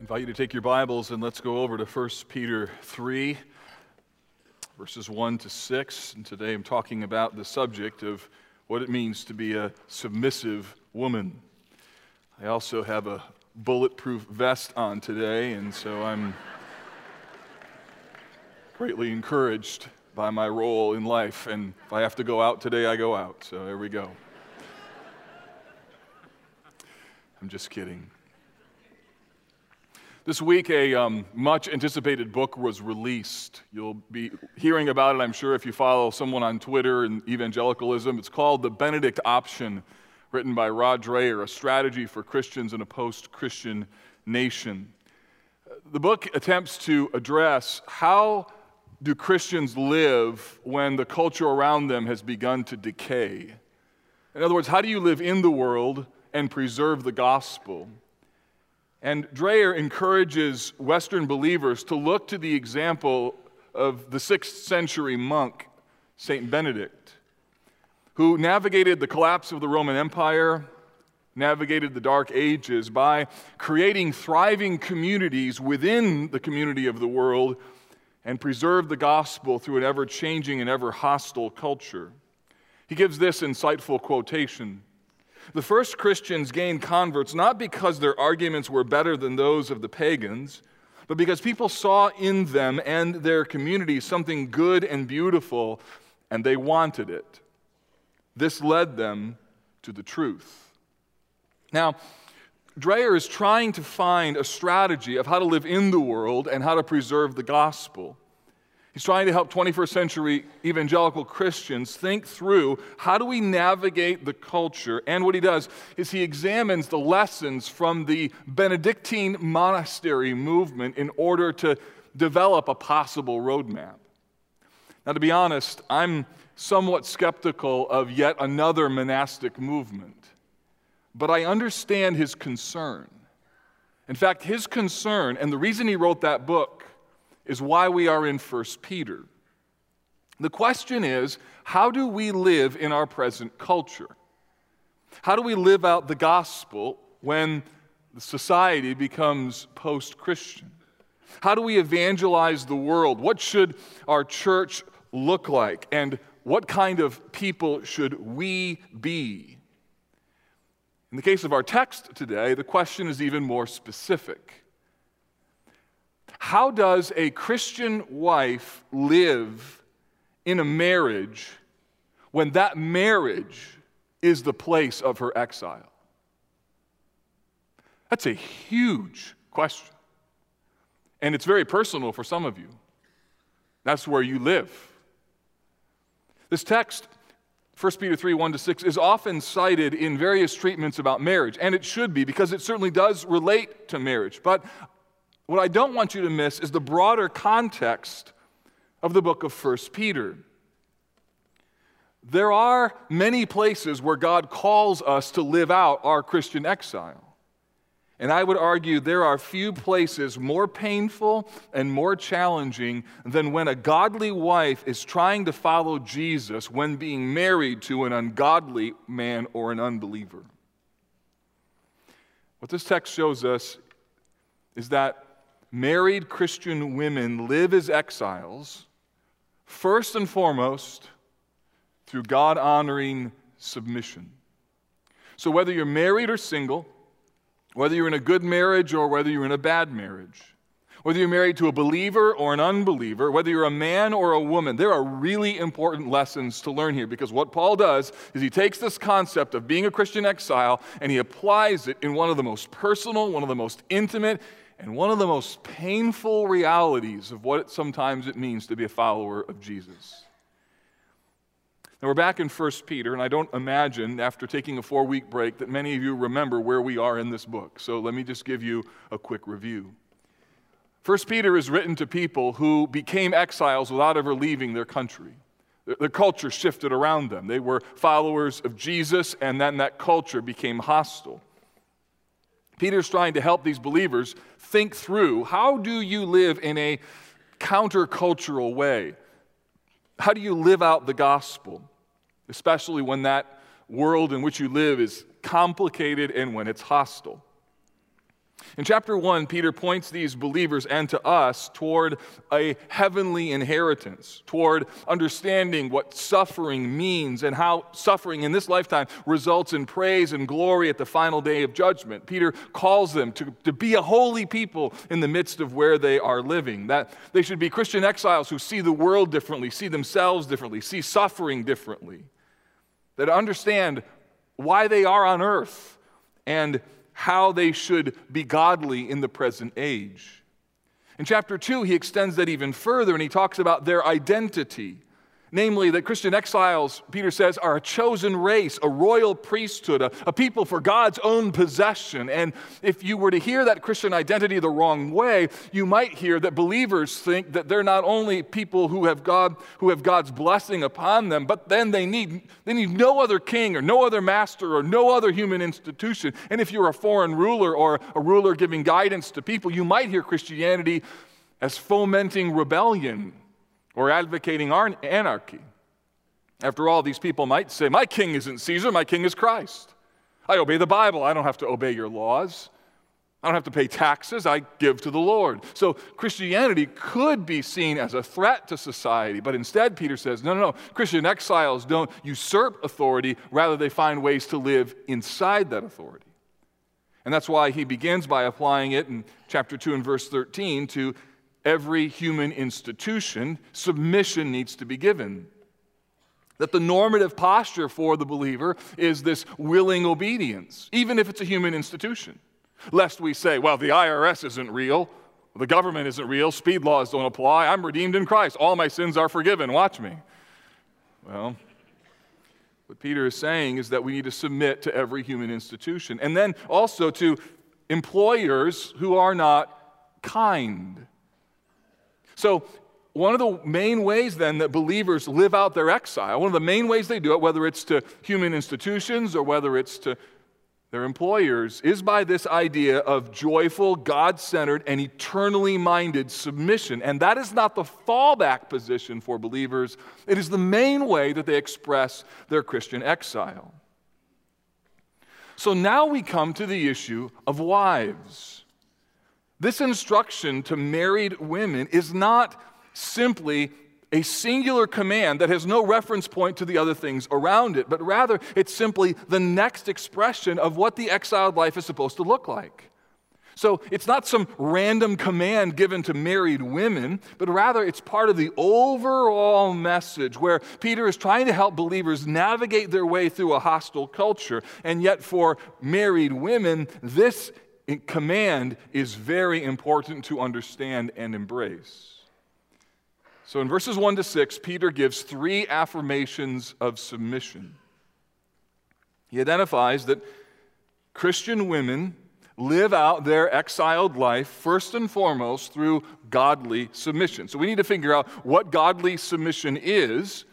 invite you to take your Bibles and let's go over to 1 Peter 3, verses 1 to 6. And today I'm talking about the subject of what it means to be a submissive woman. I also have a bulletproof vest on today, and so I'm greatly encouraged by my role in life. And if I have to go out today, I go out. So there we go. I'm just kidding. This week, a um, much anticipated book was released. You'll be hearing about it, I'm sure, if you follow someone on Twitter and evangelicalism. It's called The Benedict Option, written by Rod Dreher, a strategy for Christians in a post Christian nation. The book attempts to address how do Christians live when the culture around them has begun to decay? In other words, how do you live in the world and preserve the gospel? And Dreher encourages Western believers to look to the example of the sixth century monk, St. Benedict, who navigated the collapse of the Roman Empire, navigated the Dark Ages by creating thriving communities within the community of the world and preserved the gospel through an ever changing and ever hostile culture. He gives this insightful quotation the first Christians gained converts not because their arguments were better than those of the pagans, but because people saw in them and their community something good and beautiful, and they wanted it. This led them to the truth. Now, Dreher is trying to find a strategy of how to live in the world and how to preserve the gospel. He's trying to help 21st century evangelical Christians think through how do we navigate the culture. And what he does is he examines the lessons from the Benedictine monastery movement in order to develop a possible roadmap. Now, to be honest, I'm somewhat skeptical of yet another monastic movement, but I understand his concern. In fact, his concern, and the reason he wrote that book, is why we are in 1 Peter. The question is how do we live in our present culture? How do we live out the gospel when society becomes post Christian? How do we evangelize the world? What should our church look like? And what kind of people should we be? In the case of our text today, the question is even more specific. How does a Christian wife live in a marriage when that marriage is the place of her exile? That's a huge question. And it's very personal for some of you. That's where you live. This text, 1 Peter 3 1 to 6, is often cited in various treatments about marriage, and it should be because it certainly does relate to marriage. But what I don't want you to miss is the broader context of the book of 1 Peter. There are many places where God calls us to live out our Christian exile. And I would argue there are few places more painful and more challenging than when a godly wife is trying to follow Jesus when being married to an ungodly man or an unbeliever. What this text shows us is that married Christian women live as exiles, first and foremost, through God honoring submission. So, whether you're married or single, whether you're in a good marriage or whether you're in a bad marriage, whether you're married to a believer or an unbeliever, whether you're a man or a woman, there are really important lessons to learn here because what Paul does is he takes this concept of being a Christian exile and he applies it in one of the most personal, one of the most intimate, and one of the most painful realities of what it, sometimes it means to be a follower of Jesus. Now we're back in 1 Peter, and I don't imagine, after taking a four week break, that many of you remember where we are in this book. So let me just give you a quick review. 1 Peter is written to people who became exiles without ever leaving their country. Their culture shifted around them. They were followers of Jesus, and then that culture became hostile. Peter's trying to help these believers think through how do you live in a countercultural way? How do you live out the gospel, especially when that world in which you live is complicated and when it's hostile? In chapter 1, Peter points these believers and to us toward a heavenly inheritance, toward understanding what suffering means and how suffering in this lifetime results in praise and glory at the final day of judgment. Peter calls them to, to be a holy people in the midst of where they are living, that they should be Christian exiles who see the world differently, see themselves differently, see suffering differently, that understand why they are on earth and how they should be godly in the present age. In chapter 2, he extends that even further and he talks about their identity. Namely, that Christian exiles, Peter says, are a chosen race, a royal priesthood, a, a, people for God's own possession. And if you were to hear that Christian identity the wrong way, you might hear that believers think that they're not only people who have God, who have God's blessing upon them, but then they need, they need no other king or no other master or no other human institution. And if you're a foreign ruler or a ruler giving guidance to people, you might hear Christianity as fomenting rebellion or advocating anarchy. After all, these people might say, My king isn't Caesar, my king is Christ. I obey the Bible, I don't have to obey your laws. I don't have to pay taxes, I give to the Lord. So Christianity could be seen as a threat to society, but instead, Peter says, no, no, no. Christian exiles don't usurp authority, rather, they find ways to live inside that authority. And that's why he begins by applying it in chapter 2 and verse 13 to every human institution, submission needs to be given. That the normative posture for the believer is this willing obedience, even if it's a human institution. Lest we say, well, the IRS isn't real, the government isn't real, speed laws don't apply, I'm redeemed in Christ, all my sins are forgiven, watch me. Well, what Peter is saying is that we need to submit to every human institution, and then also to employers who are not kind. So, one of the main ways then that believers live out their exile, one of the main ways they do it, whether it's to human institutions or whether it's to their employers, is by this idea of joyful, God centered, and eternally minded submission. And that is not the fallback position for believers, it is the main way that they express their Christian exile. So now we come to the issue of wives. This instruction to married women is not simply a singular command that has no reference point to the other things around it, but rather it's simply the next expression of what the exiled life is supposed to look like. So it's not some random command given to married women, but rather it's part of the overall message where Peter is trying to help believers navigate their way through a hostile culture. And yet, for married women, this command is very important to understand and embrace. So in verses 1 to 6, Peter gives three affirmations of submission. He identifies that Christian women live out their exiled life first and foremost through godly submission. So we need to figure out what godly submission is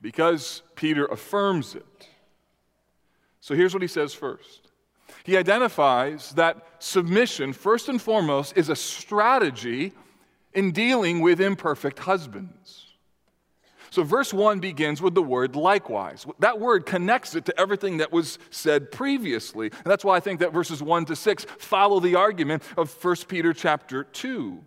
because Peter affirms it. So here's what he says first he identifies that submission, first and foremost, is a strategy in dealing with imperfect husbands. So, verse 1 begins with the word likewise. That word connects it to everything that was said previously. And that's why I think that verses 1 to 6 follow the argument of 1 Peter chapter 2.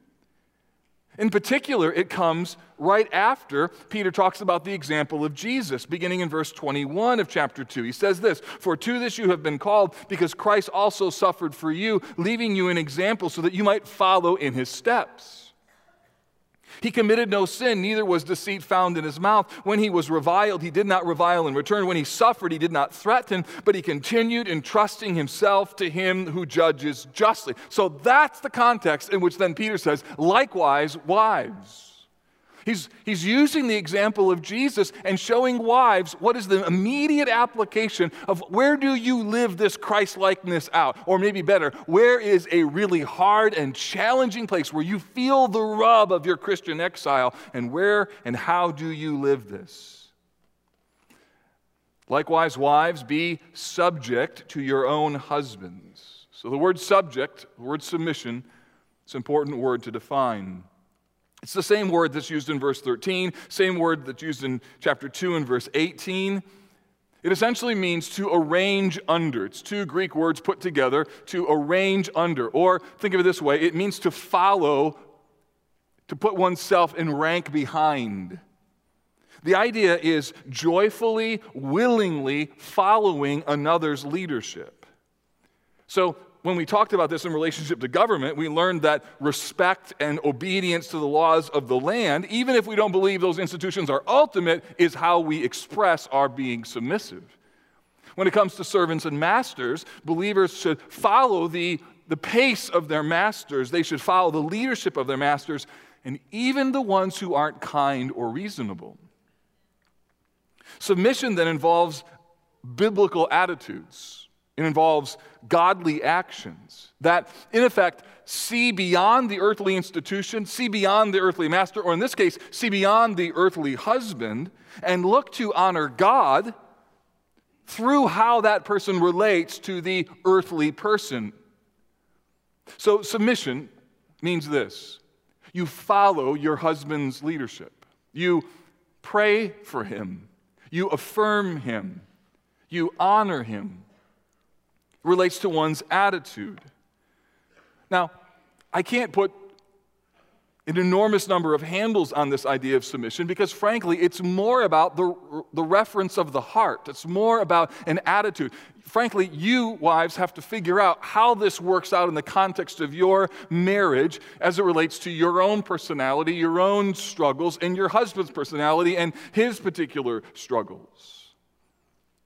In particular, it comes right after Peter talks about the example of Jesus, beginning in verse 21 of chapter 2. He says this For to this you have been called, because Christ also suffered for you, leaving you an example so that you might follow in his steps. He committed no sin, neither was deceit found in his mouth. When he was reviled, he did not revile in return. When he suffered, he did not threaten, but he continued entrusting himself to him who judges justly. So that's the context in which then Peter says, likewise, wives. He's, he's using the example of Jesus and showing wives what is the immediate application of where do you live this Christ likeness out? Or maybe better, where is a really hard and challenging place where you feel the rub of your Christian exile? And where and how do you live this? Likewise, wives, be subject to your own husbands. So the word subject, the word submission, it's an important word to define. It's the same word that's used in verse 13, same word that's used in chapter 2 and verse 18. It essentially means to arrange under. It's two Greek words put together to arrange under. Or think of it this way it means to follow, to put oneself in rank behind. The idea is joyfully, willingly following another's leadership. So, when we talked about this in relationship to government, we learned that respect and obedience to the laws of the land, even if we don't believe those institutions are ultimate, is how we express our being submissive. When it comes to servants and masters, believers should follow the, the pace of their masters, they should follow the leadership of their masters, and even the ones who aren't kind or reasonable. Submission then involves biblical attitudes. It involves godly actions that, in effect, see beyond the earthly institution, see beyond the earthly master, or in this case, see beyond the earthly husband, and look to honor God through how that person relates to the earthly person. So, submission means this. You follow your husband's leadership, you pray for him, you affirm him, you honor him relates to one's attitude. Now, I can't put an enormous number of handles on this idea of submission because, frankly, it's more about the, the reference of the heart. It's more about an attitude. Frankly, you, wives, have to figure out how this works out in the context of your marriage as it relates to your own personality, your own struggles, and your husband's personality and his particular struggles.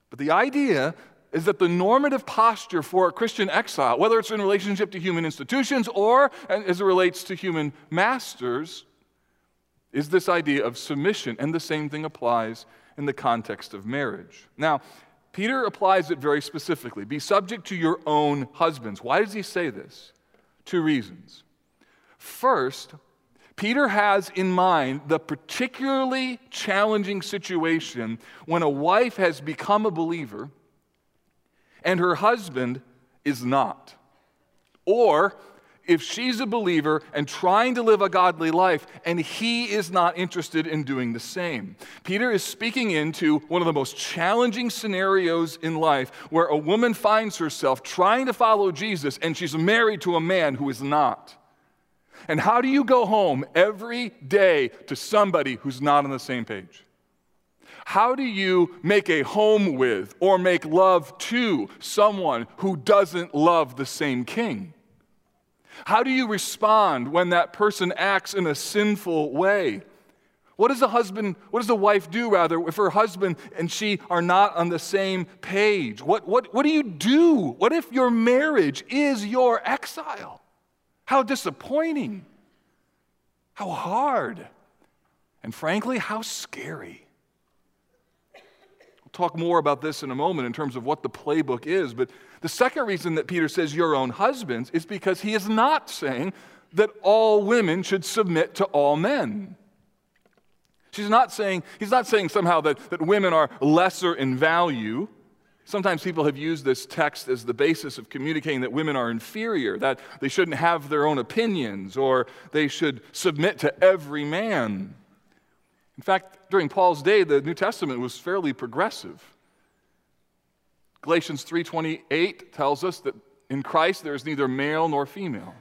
But the idea is that the normative posture for a Christian exile, whether it's in relationship to human institutions or as it relates to human masters, is this idea of submission. And the same thing applies in the context of marriage. Now, Peter applies it very specifically be subject to your own husbands. Why does he say this? Two reasons. First, Peter has in mind the particularly challenging situation when a wife has become a believer and her husband is not. Or if she's a believer and trying to live a godly life and he is not interested in doing the same. Peter is speaking into one of the most challenging scenarios in life where a woman finds herself trying to follow Jesus and she's married to a man who is not. And how do you go home every day to somebody who's not on the same page? How do you make a home with or make love to someone who doesn't love the same king? How do you respond when that person acts in a sinful way? What does a husband, what does a wife do rather if her husband and she are not on the same page? What, what, what do you do? What if your marriage is your exile? How disappointing. How hard. And frankly, how scary talk more about this in a moment in terms of what the playbook is. But the second reason that Peter says your own husbands is because he is not saying that all women should submit to all men. She's not saying, he's not saying somehow that, that women are lesser in value. Sometimes people have used this text as the basis of communicating that women are inferior, that they shouldn't have their own opinions, or they should submit to every man. In fact, during Paul's day, the New Testament was fairly progressive. Galatians 3:28 tells us that in Christ there is neither male nor female.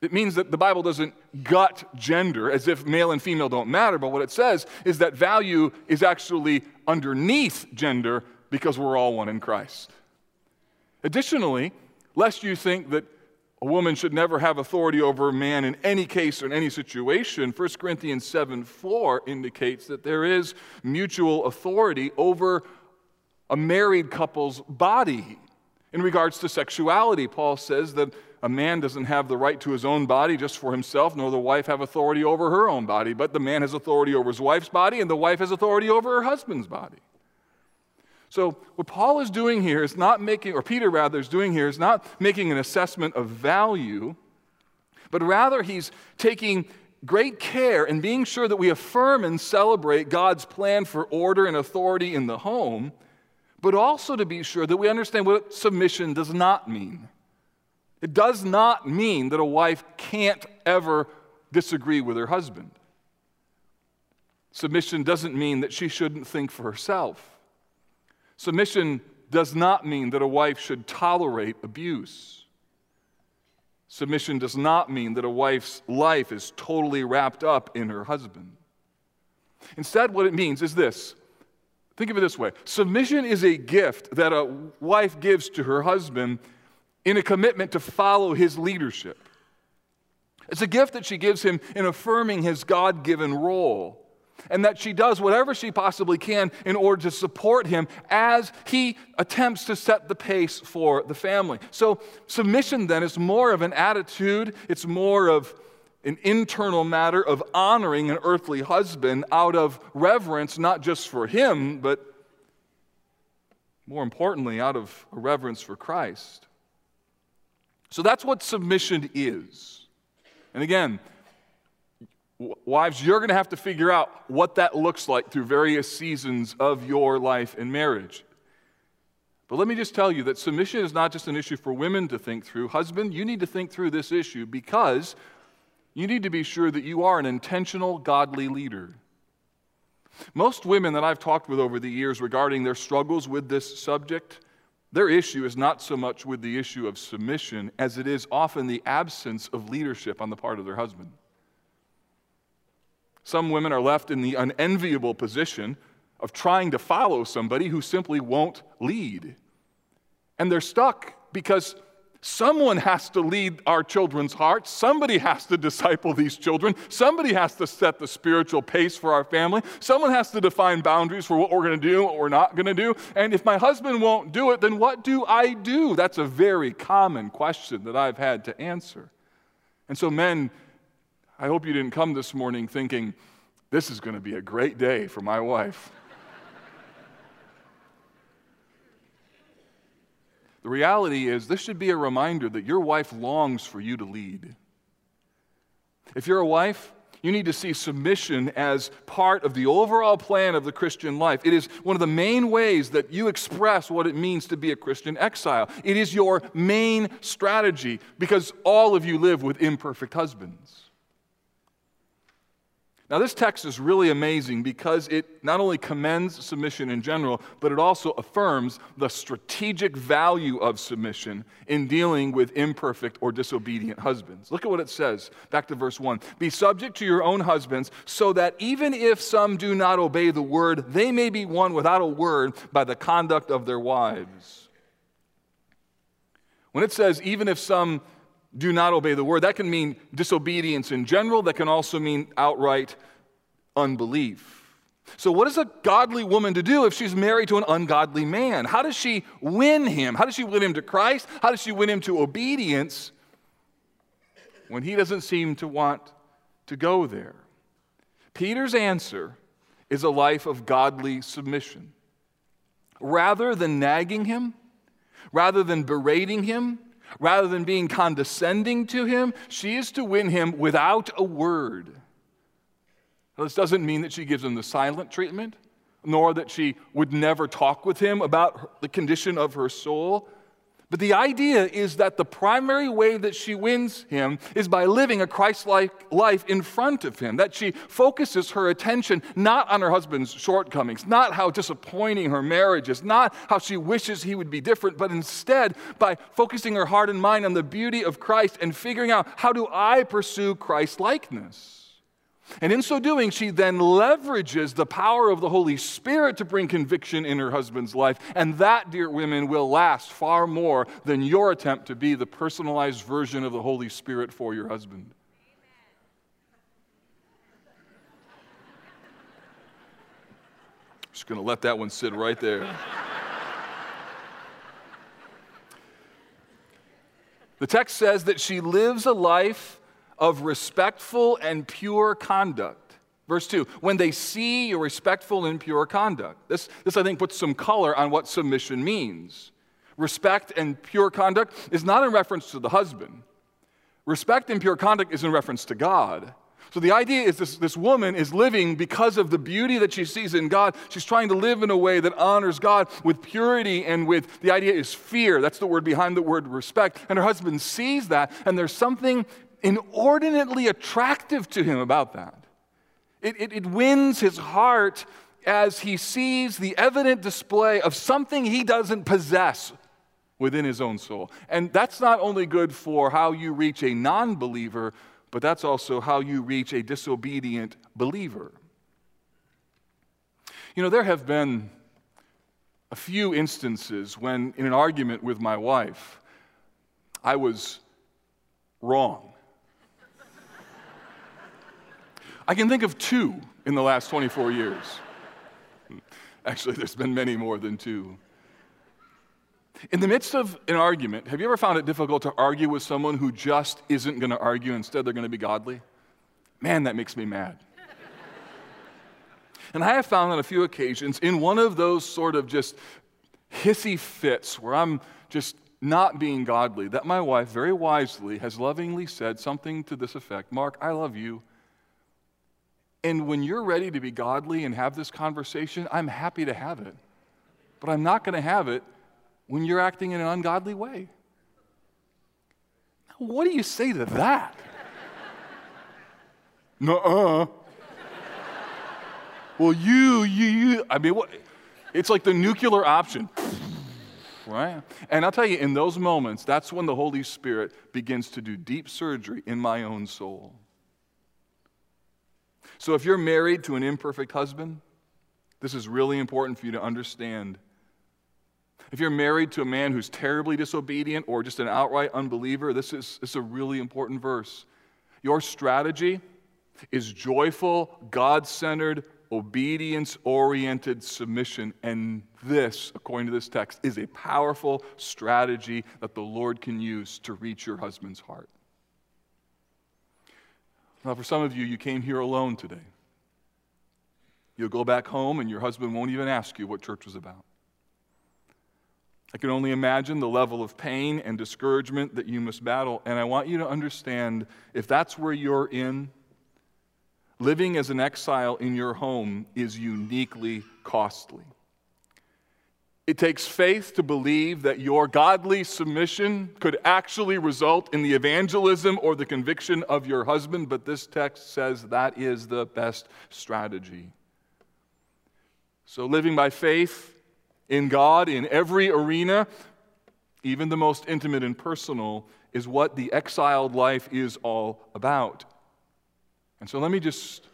It means that the Bible doesn't gut gender as if male and female don't matter, but what it says is that value is actually underneath gender because we're all one in Christ. Additionally, lest you think that a woman should never have authority over a man in any case or in any situation. 1 Corinthians 7 4 indicates that there is mutual authority over a married couple's body. In regards to sexuality, Paul says that a man doesn't have the right to his own body just for himself, nor the wife have authority over her own body, but the man has authority over his wife's body, and the wife has authority over her husband's body. So, what Paul is doing here is not making, or Peter rather is doing here, is not making an assessment of value, but rather he's taking great care in being sure that we affirm and celebrate God's plan for order and authority in the home, but also to be sure that we understand what submission does not mean. It does not mean that a wife can't ever disagree with her husband. Submission doesn't mean that she shouldn't think for herself. Submission does not mean that a wife should tolerate abuse. Submission does not mean that a wife's life is totally wrapped up in her husband. Instead, what it means is this think of it this way submission is a gift that a wife gives to her husband in a commitment to follow his leadership. It's a gift that she gives him in affirming his God given role and that she does whatever she possibly can in order to support him as he attempts to set the pace for the family. So, submission then is more of an attitude, it's more of an internal matter of honoring an earthly husband out of reverence, not just for him, but more importantly, out of a reverence for Christ. So that's what submission is. And again, Wives, you're going to have to figure out what that looks like through various seasons of your life in marriage. But let me just tell you that submission is not just an issue for women to think through. Husband, you need to think through this issue because you need to be sure that you are an intentional, godly leader. Most women that I've talked with over the years regarding their struggles with this subject, their issue is not so much with the issue of submission as it is often the absence of leadership on the part of their husband. Some women are left in the unenviable position of trying to follow somebody who simply won't lead. And they're stuck because someone has to lead our children's hearts. Somebody has to disciple these children. Somebody has to set the spiritual pace for our family. Someone has to define boundaries for what we're going to do and what we're not going to do. And if my husband won't do it, then what do I do? That's a very common question that I've had to answer. And so, men, I hope you didn't come this morning thinking, this is going to be a great day for my wife. the reality is, this should be a reminder that your wife longs for you to lead. If you're a wife, you need to see submission as part of the overall plan of the Christian life. It is one of the main ways that you express what it means to be a Christian exile. It is your main strategy because all of you live with imperfect husbands. Now, this text is really amazing because it not only commends submission in general, but it also affirms the strategic value of submission in dealing with imperfect or disobedient husbands. Look at what it says, back to verse 1 Be subject to your own husbands, so that even if some do not obey the word, they may be won without a word by the conduct of their wives. When it says, even if some do not obey the word. That can mean disobedience in general, that can also mean outright unbelief. So, what is a godly woman to do if she's married to an ungodly man? How does she win him? How does she win him to Christ? How does she win him to obedience when he doesn't seem to want to go there? Peter's answer is a life of godly submission. Rather than nagging him, rather than berating him, Rather than being condescending to him, she is to win him without a word. Now, this doesn't mean that she gives him the silent treatment, nor that she would never talk with him about the condition of her soul. But the idea is that the primary way that she wins him is by living a Christ like life in front of him, that she focuses her attention not on her husband's shortcomings, not how disappointing her marriage is, not how she wishes he would be different, but instead by focusing her heart and mind on the beauty of Christ and figuring out how do I pursue Christ likeness. And in so doing, she then leverages the power of the Holy Spirit to bring conviction in her husband's life. And that, dear women, will last far more than your attempt to be the personalized version of the Holy Spirit for your husband. Just going to let that one sit right there. the text says that she lives a life of respectful and pure conduct. Verse 2 when they see your respectful and pure conduct. This, this, I think, puts some color on what submission means. Respect and pure conduct is not in reference to the husband, respect and pure conduct is in reference to God. So the idea is this, this woman is living because of the beauty that she sees in God. She's trying to live in a way that honors God with purity and with the idea is fear. That's the word behind the word respect. And her husband sees that, and there's something inordinately attractive to him about that. It, it, it wins his heart as he sees the evident display of something he doesn't possess within his own soul. And that's not only good for how you reach a non believer, but that's also how you reach a disobedient believer. You know, there have been a few instances when, in an argument with my wife, I was wrong. I can think of two in the last 24 years. Actually, there's been many more than two. In the midst of an argument, have you ever found it difficult to argue with someone who just isn't going to argue, instead, they're going to be godly? Man, that makes me mad. and I have found on a few occasions, in one of those sort of just hissy fits where I'm just not being godly, that my wife very wisely has lovingly said something to this effect Mark, I love you. And when you're ready to be godly and have this conversation, I'm happy to have it. But I'm not going to have it when you're acting in an ungodly way. What do you say to that? no, uh. well, you, you, you. I mean, what? It's like the nuclear option, right? And I'll tell you, in those moments, that's when the Holy Spirit begins to do deep surgery in my own soul. So if you're married to an imperfect husband, this is really important for you to understand. If you're married to a man who's terribly disobedient or just an outright unbeliever, this is, this is a really important verse. Your strategy is joyful, God centered, obedience oriented submission. And this, according to this text, is a powerful strategy that the Lord can use to reach your husband's heart. Now, for some of you, you came here alone today. You'll go back home and your husband won't even ask you what church was about. I can only imagine the level of pain and discouragement that you must battle. And I want you to understand if that's where you're in, living as an exile in your home is uniquely costly. It takes faith to believe that your godly submission could actually result in the evangelism or the conviction of your husband, but this text says that is the best strategy. So, living by faith in God in every arena, even the most intimate and personal, is what the exiled life is all about. And so, let me just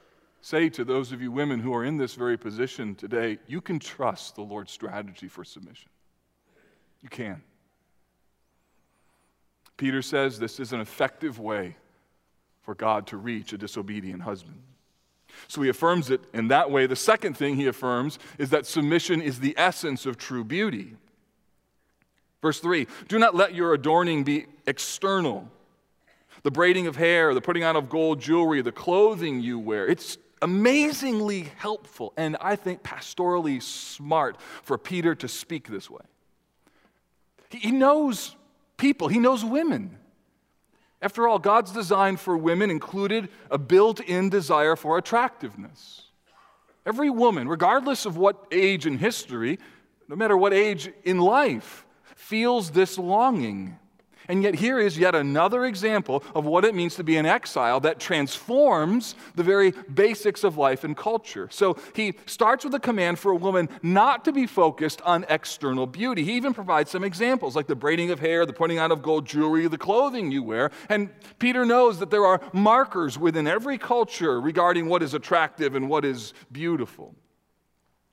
say to those of you women who are in this very position today, you can trust the Lord's strategy for submission. You can. Peter says this is an effective way for God to reach a disobedient husband. So he affirms it in that way. The second thing he affirms is that submission is the essence of true beauty. Verse 3 Do not let your adorning be external. The braiding of hair, the putting on of gold jewelry, the clothing you wear. It's amazingly helpful and I think pastorally smart for Peter to speak this way. He knows people, he knows women. After all, God's design for women included a built in desire for attractiveness. Every woman, regardless of what age in history, no matter what age in life, feels this longing. And yet, here is yet another example of what it means to be an exile that transforms the very basics of life and culture. So, he starts with a command for a woman not to be focused on external beauty. He even provides some examples, like the braiding of hair, the putting on of gold jewelry, the clothing you wear. And Peter knows that there are markers within every culture regarding what is attractive and what is beautiful.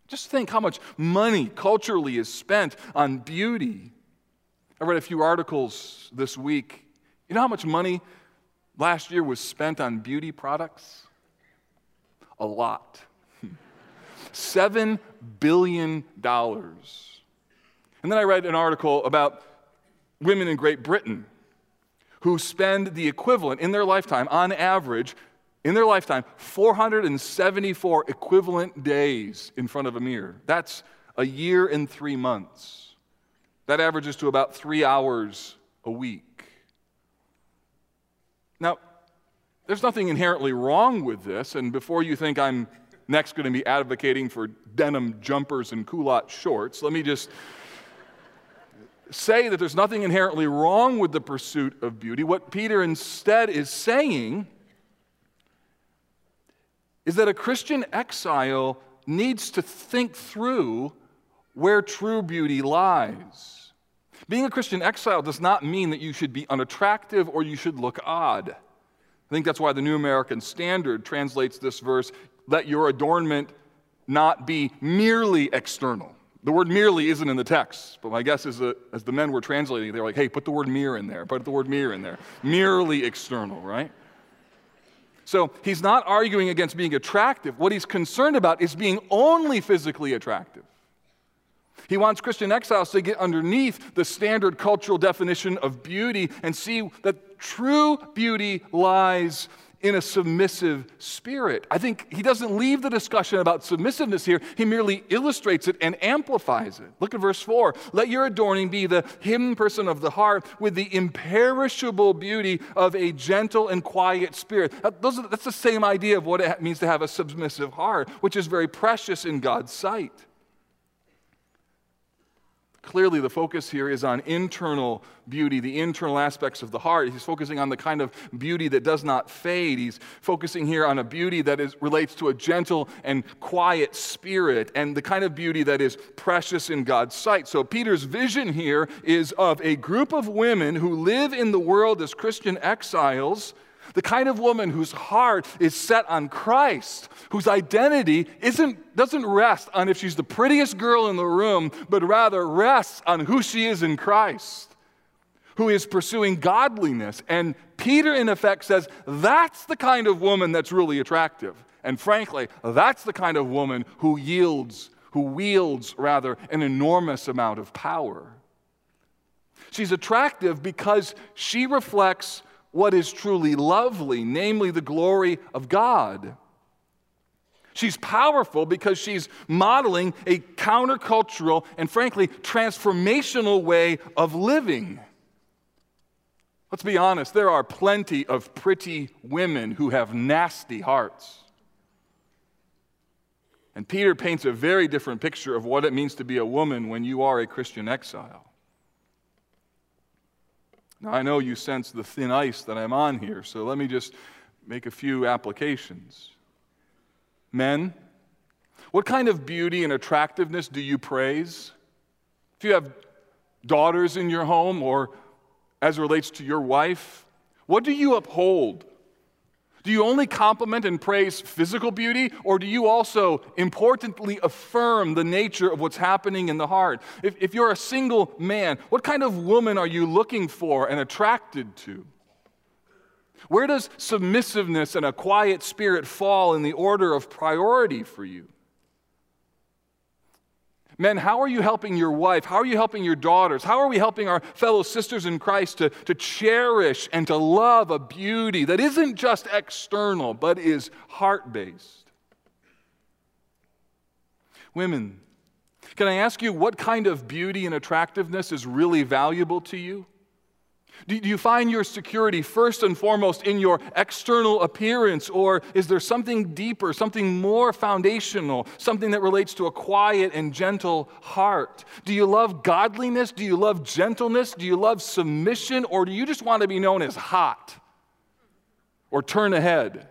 Just think how much money culturally is spent on beauty. I read a few articles this week. You know how much money last year was spent on beauty products? A lot. $7 billion. And then I read an article about women in Great Britain who spend the equivalent in their lifetime, on average, in their lifetime, 474 equivalent days in front of a mirror. That's a year and three months. That averages to about three hours a week. Now, there's nothing inherently wrong with this, and before you think I'm next going to be advocating for denim jumpers and culotte shorts, let me just say that there's nothing inherently wrong with the pursuit of beauty. What Peter instead is saying is that a Christian exile needs to think through where true beauty lies. Being a Christian exile does not mean that you should be unattractive or you should look odd. I think that's why the New American Standard translates this verse let your adornment not be merely external. The word merely isn't in the text, but my guess is that as the men were translating, they were like, hey, put the word mere in there, put the word mere in there. merely external, right? So he's not arguing against being attractive. What he's concerned about is being only physically attractive. He wants Christian exiles to get underneath the standard cultural definition of beauty and see that true beauty lies in a submissive spirit. I think he doesn't leave the discussion about submissiveness here, he merely illustrates it and amplifies it. Look at verse 4. Let your adorning be the hidden person of the heart with the imperishable beauty of a gentle and quiet spirit. That's the same idea of what it means to have a submissive heart, which is very precious in God's sight. Clearly, the focus here is on internal beauty, the internal aspects of the heart. He's focusing on the kind of beauty that does not fade. He's focusing here on a beauty that is, relates to a gentle and quiet spirit and the kind of beauty that is precious in God's sight. So, Peter's vision here is of a group of women who live in the world as Christian exiles the kind of woman whose heart is set on Christ, whose identity isn't, doesn't rest on if she's the prettiest girl in the room, but rather rests on who she is in Christ, who is pursuing godliness. And Peter, in effect, says that's the kind of woman that's really attractive. And frankly, that's the kind of woman who yields, who wields, rather, an enormous amount of power. She's attractive because she reflects what is truly lovely, namely the glory of God. She's powerful because she's modeling a countercultural and, frankly, transformational way of living. Let's be honest, there are plenty of pretty women who have nasty hearts. And Peter paints a very different picture of what it means to be a woman when you are a Christian exile. Now, I know you sense the thin ice that I'm on here, so let me just make a few applications. Men, what kind of beauty and attractiveness do you praise? If you have daughters in your home or as relates to your wife, what do you uphold? Do you only compliment and praise physical beauty, or do you also importantly affirm the nature of what's happening in the heart? If, if you're a single man, what kind of woman are you looking for and attracted to? Where does submissiveness and a quiet spirit fall in the order of priority for you? Men, how are you helping your wife? How are you helping your daughters? How are we helping our fellow sisters in Christ to, to cherish and to love a beauty that isn't just external, but is heart based? Women, can I ask you what kind of beauty and attractiveness is really valuable to you? Do you find your security first and foremost in your external appearance, or is there something deeper, something more foundational, something that relates to a quiet and gentle heart? Do you love godliness? Do you love gentleness? Do you love submission, or do you just want to be known as hot or turn ahead?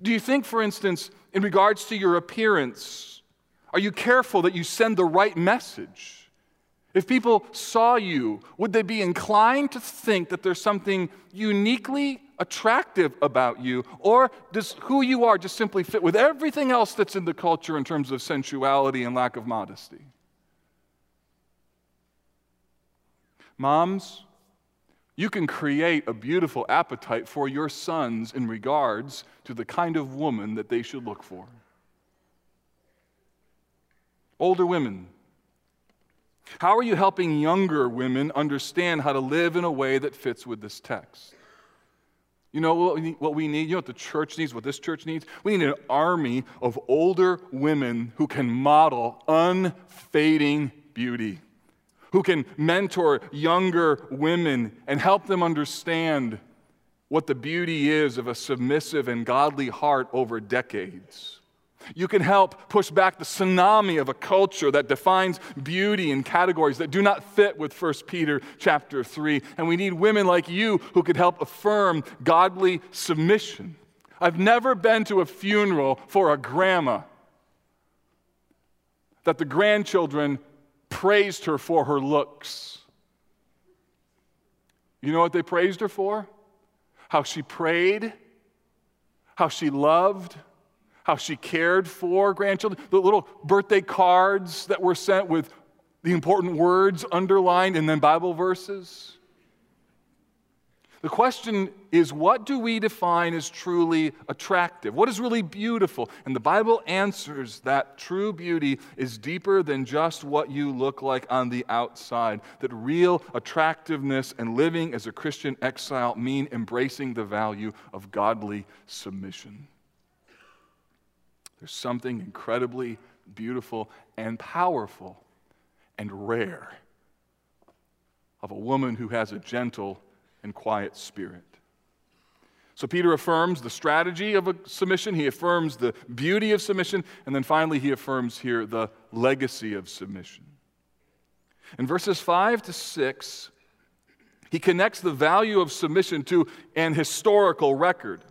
Do you think, for instance, in regards to your appearance, are you careful that you send the right message? If people saw you, would they be inclined to think that there's something uniquely attractive about you? Or does who you are just simply fit with everything else that's in the culture in terms of sensuality and lack of modesty? Moms, you can create a beautiful appetite for your sons in regards to the kind of woman that they should look for. Older women, how are you helping younger women understand how to live in a way that fits with this text? You know what we, need? You know what the church needs, what this church needs? We need an army of older women who can model unfading beauty, who can mentor younger women and help them understand what the beauty is of a submissive and godly heart over decades. You can help push back the tsunami of a culture that defines beauty in categories that do not fit with 1 Peter chapter 3. And we need women like you who could help affirm godly submission. I've never been to a funeral for a grandma that the grandchildren praised her for her looks. You know what they praised her for? How she prayed, how she loved, how she cared for grandchildren, the little birthday cards that were sent with the important words underlined and then Bible verses. The question is what do we define as truly attractive? What is really beautiful? And the Bible answers that true beauty is deeper than just what you look like on the outside. That real attractiveness and living as a Christian exile mean embracing the value of godly submission. There's something incredibly beautiful and powerful and rare of a woman who has a gentle and quiet spirit. So Peter affirms the strategy of a submission, he affirms the beauty of submission, and then finally he affirms here the legacy of submission. In verses 5 to 6, he connects the value of submission to an historical record.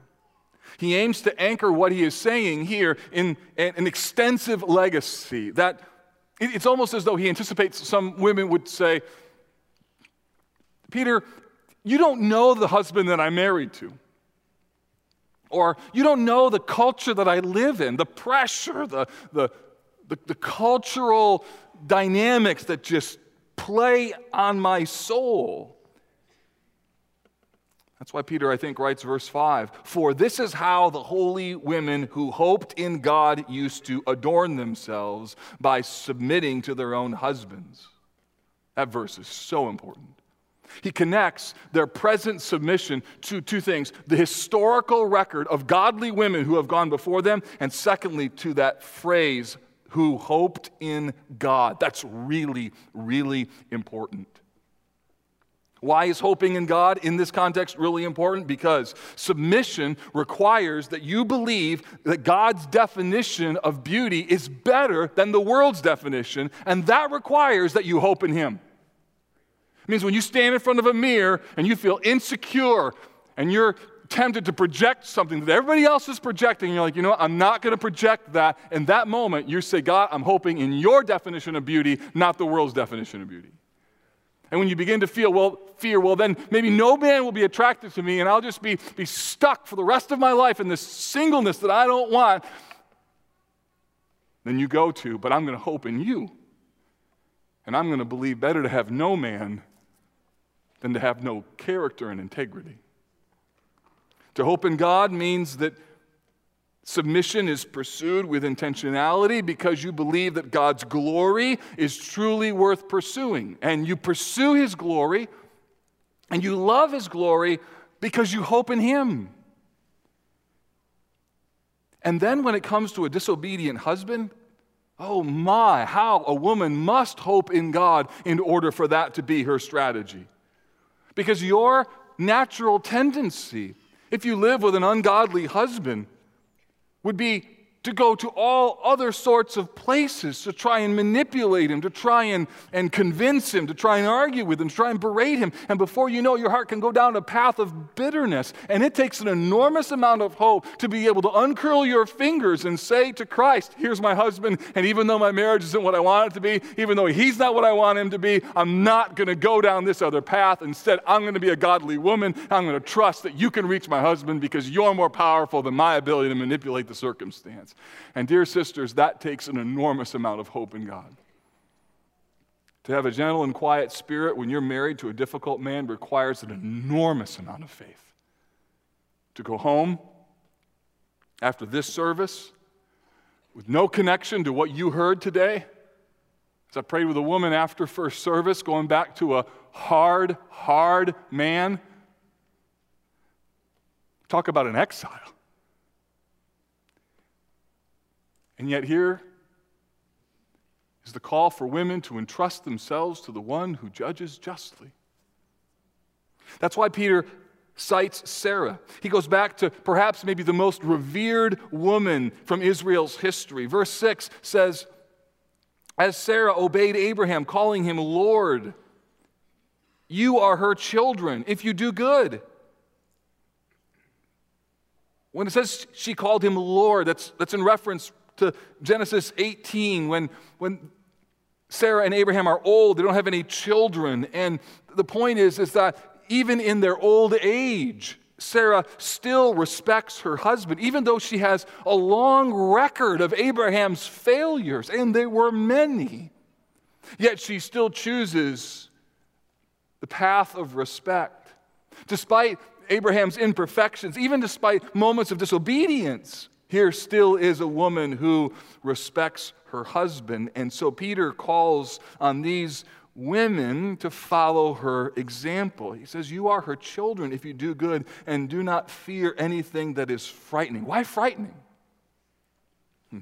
He aims to anchor what he is saying here in an extensive legacy that it's almost as though he anticipates some women would say, Peter, you don't know the husband that I'm married to. Or you don't know the culture that I live in, the pressure, the, the, the, the cultural dynamics that just play on my soul. That's why Peter, I think, writes verse 5 For this is how the holy women who hoped in God used to adorn themselves by submitting to their own husbands. That verse is so important. He connects their present submission to two things the historical record of godly women who have gone before them, and secondly, to that phrase, who hoped in God. That's really, really important. Why is hoping in God in this context really important? Because submission requires that you believe that God's definition of beauty is better than the world's definition, and that requires that you hope in Him. It means when you stand in front of a mirror and you feel insecure and you're tempted to project something that everybody else is projecting, you're like, you know what, I'm not going to project that. In that moment, you say, God, I'm hoping in your definition of beauty, not the world's definition of beauty. And when you begin to feel, well, fear, well, then maybe no man will be attracted to me and I'll just be, be stuck for the rest of my life in this singleness that I don't want, then you go to, but I'm going to hope in you. And I'm going to believe better to have no man than to have no character and integrity. To hope in God means that submission is pursued with intentionality because you believe that God's glory is truly worth pursuing. And you pursue His glory and you love His glory because you hope in Him. And then when it comes to a disobedient husband, oh my, how a woman must hope in God in order for that to be her strategy. Because your natural tendency, if you live with an ungodly husband, would be to go to all other sorts of places to try and manipulate him, to try and, and convince him, to try and argue with him, to try and berate him. And before you know, your heart can go down a path of bitterness. And it takes an enormous amount of hope to be able to uncurl your fingers and say to Christ, Here's my husband. And even though my marriage isn't what I want it to be, even though he's not what I want him to be, I'm not going to go down this other path. Instead, I'm going to be a godly woman. I'm going to trust that you can reach my husband because you're more powerful than my ability to manipulate the circumstance. And, dear sisters, that takes an enormous amount of hope in God. To have a gentle and quiet spirit when you're married to a difficult man requires an enormous amount of faith. To go home after this service with no connection to what you heard today, as I prayed with a woman after first service, going back to a hard, hard man. Talk about an exile. And yet, here is the call for women to entrust themselves to the one who judges justly. That's why Peter cites Sarah. He goes back to perhaps maybe the most revered woman from Israel's history. Verse 6 says, As Sarah obeyed Abraham, calling him Lord, you are her children if you do good. When it says she called him Lord, that's, that's in reference to Genesis 18 when, when Sarah and Abraham are old, they don't have any children. And the point is, is that even in their old age, Sarah still respects her husband, even though she has a long record of Abraham's failures, and there were many. Yet she still chooses the path of respect. Despite Abraham's imperfections, even despite moments of disobedience, here still is a woman who respects her husband. And so Peter calls on these women to follow her example. He says, You are her children if you do good and do not fear anything that is frightening. Why frightening? Hmm.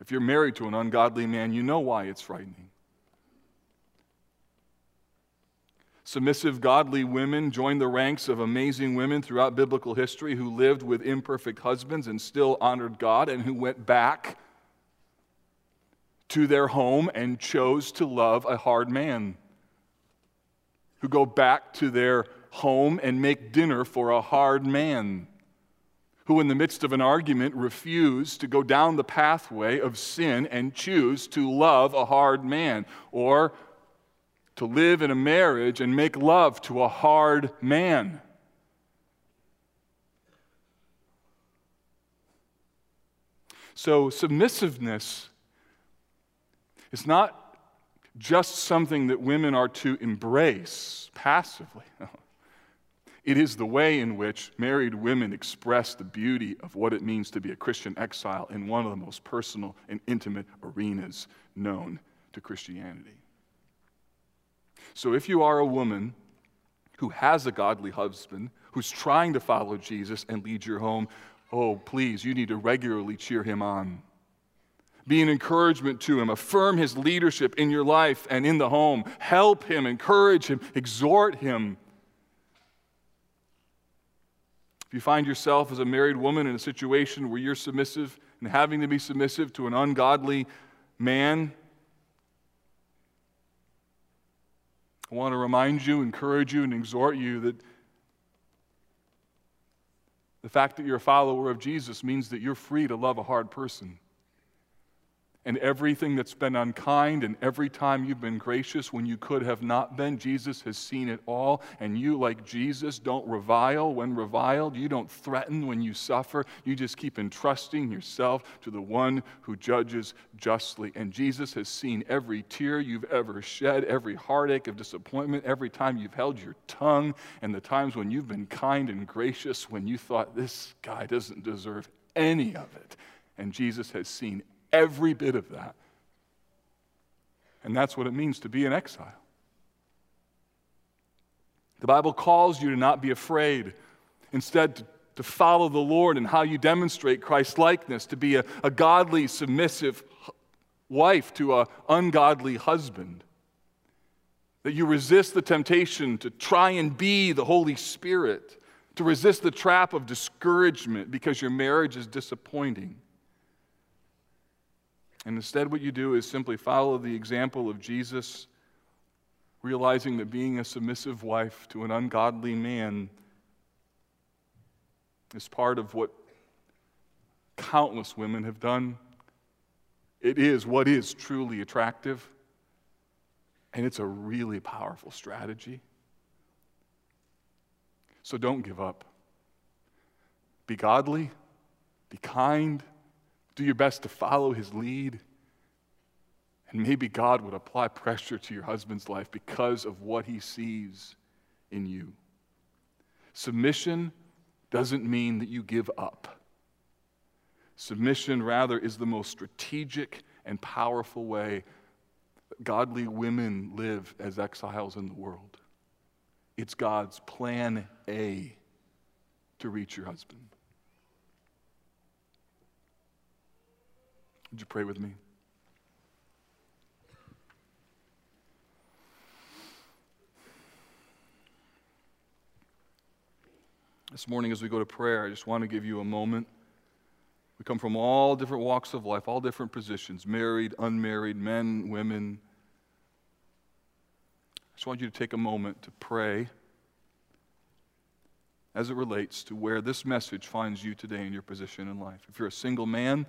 If you're married to an ungodly man, you know why it's frightening. Submissive, godly women joined the ranks of amazing women throughout biblical history who lived with imperfect husbands and still honored God and who went back to their home and chose to love a hard man. Who go back to their home and make dinner for a hard man. Who, in the midst of an argument, refuse to go down the pathway of sin and choose to love a hard man. Or to live in a marriage and make love to a hard man. So, submissiveness is not just something that women are to embrace passively. It is the way in which married women express the beauty of what it means to be a Christian exile in one of the most personal and intimate arenas known to Christianity. So if you are a woman who has a godly husband, who's trying to follow Jesus and lead your home, oh, please, you need to regularly cheer him on. Be an encouragement to him. Affirm his leadership in your life and in the home. Help him, encourage him, exhort him. If you find yourself as a married woman in a situation where you're submissive and having to be submissive to an ungodly man, I want to remind you, encourage you, and exhort you that the fact that you're a follower of Jesus means that you're free to love a hard person and everything that's been unkind, and every time you've been gracious when you could have not been. Jesus has seen it all, and you, like Jesus, don't revile when reviled. You don't threaten when you suffer. You just keep entrusting yourself to the one who judges justly. And Jesus has seen every tear you've ever shed, every heartache of disappointment, every time you've held your tongue, and the times when you've been kind and gracious when you thought, this guy doesn't deserve any of it. And Jesus has seen every bit of that. And that's what it means to be in exile. The Bible calls you to not be afraid, instead, to, to follow the Lord and how you demonstrate Christ likeness, to be a, a godly, submissive wife to an ungodly husband. That you resist the temptation to try and be the Holy Spirit, to resist the trap of discouragement because your marriage is disappointing. And instead, what you do is simply follow the example of Jesus, realizing that being a submissive wife to an ungodly man is part of what countless women have done. It is what is truly attractive, and it's a really powerful strategy. So don't give up. Be godly, be kind, do your best to follow his lead. And maybe God would apply pressure to your husband's life because of what he sees in you. Submission doesn't mean that you give up. Submission, rather, is the most strategic and powerful way godly women live as exiles in the world. It's God's plan A to reach your husband. Would you pray with me? This morning, as we go to prayer, I just want to give you a moment. We come from all different walks of life, all different positions married, unmarried, men, women. I just want you to take a moment to pray as it relates to where this message finds you today in your position in life. If you're a single man,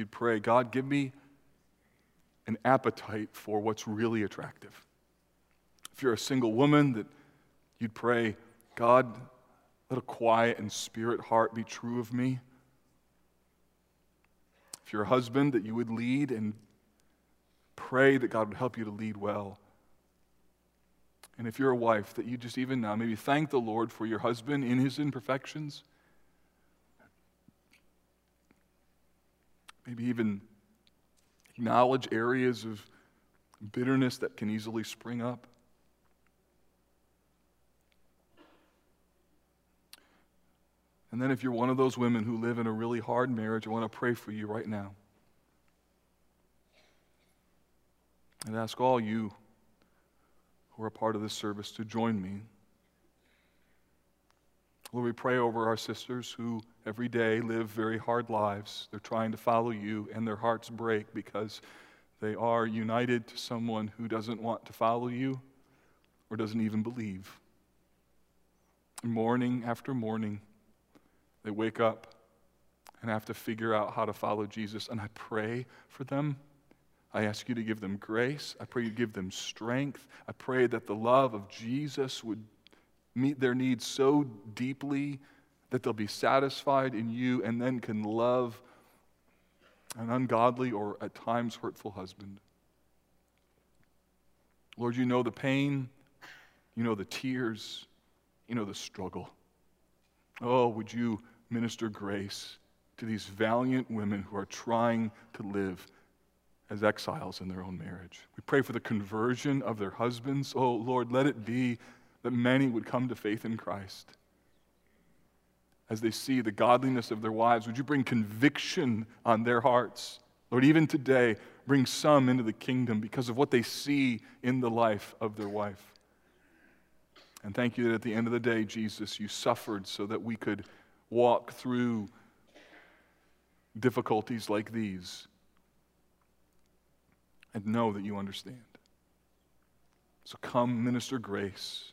you'd pray, God, give me an appetite for what's really attractive. If you're a single woman, that you'd pray, God, let a quiet and spirit heart be true of me. If you're a husband, that you would lead and pray that God would help you to lead well. And if you're a wife, that you just even now maybe thank the Lord for your husband in his imperfections. Maybe even acknowledge areas of bitterness that can easily spring up. And then, if you're one of those women who live in a really hard marriage, I want to pray for you right now. And ask all you who are part of this service to join me. Lord, we pray over our sisters who every day live very hard lives. They're trying to follow you, and their hearts break because they are united to someone who doesn't want to follow you or doesn't even believe. Morning after morning, they wake up and have to figure out how to follow Jesus. And I pray for them. I ask you to give them grace. I pray you give them strength. I pray that the love of Jesus would meet their needs so deeply that they'll be satisfied in you and then can love an ungodly or at times hurtful husband. Lord, you know the pain, you know the tears, you know the struggle. Oh, would you minister grace to these valiant women who are trying to live as exiles in their own marriage. We pray for the conversion of their husbands. Oh, Lord, let it be that many would come to faith in Christ. As they see the godliness of their wives, would you bring conviction on their hearts? Lord, even today, bring some into the kingdom because of what they see in the life of their wife. And thank you that at the end of the day, Jesus, you suffered so that we could walk through difficulties like these and know that you understand. So come, minister grace.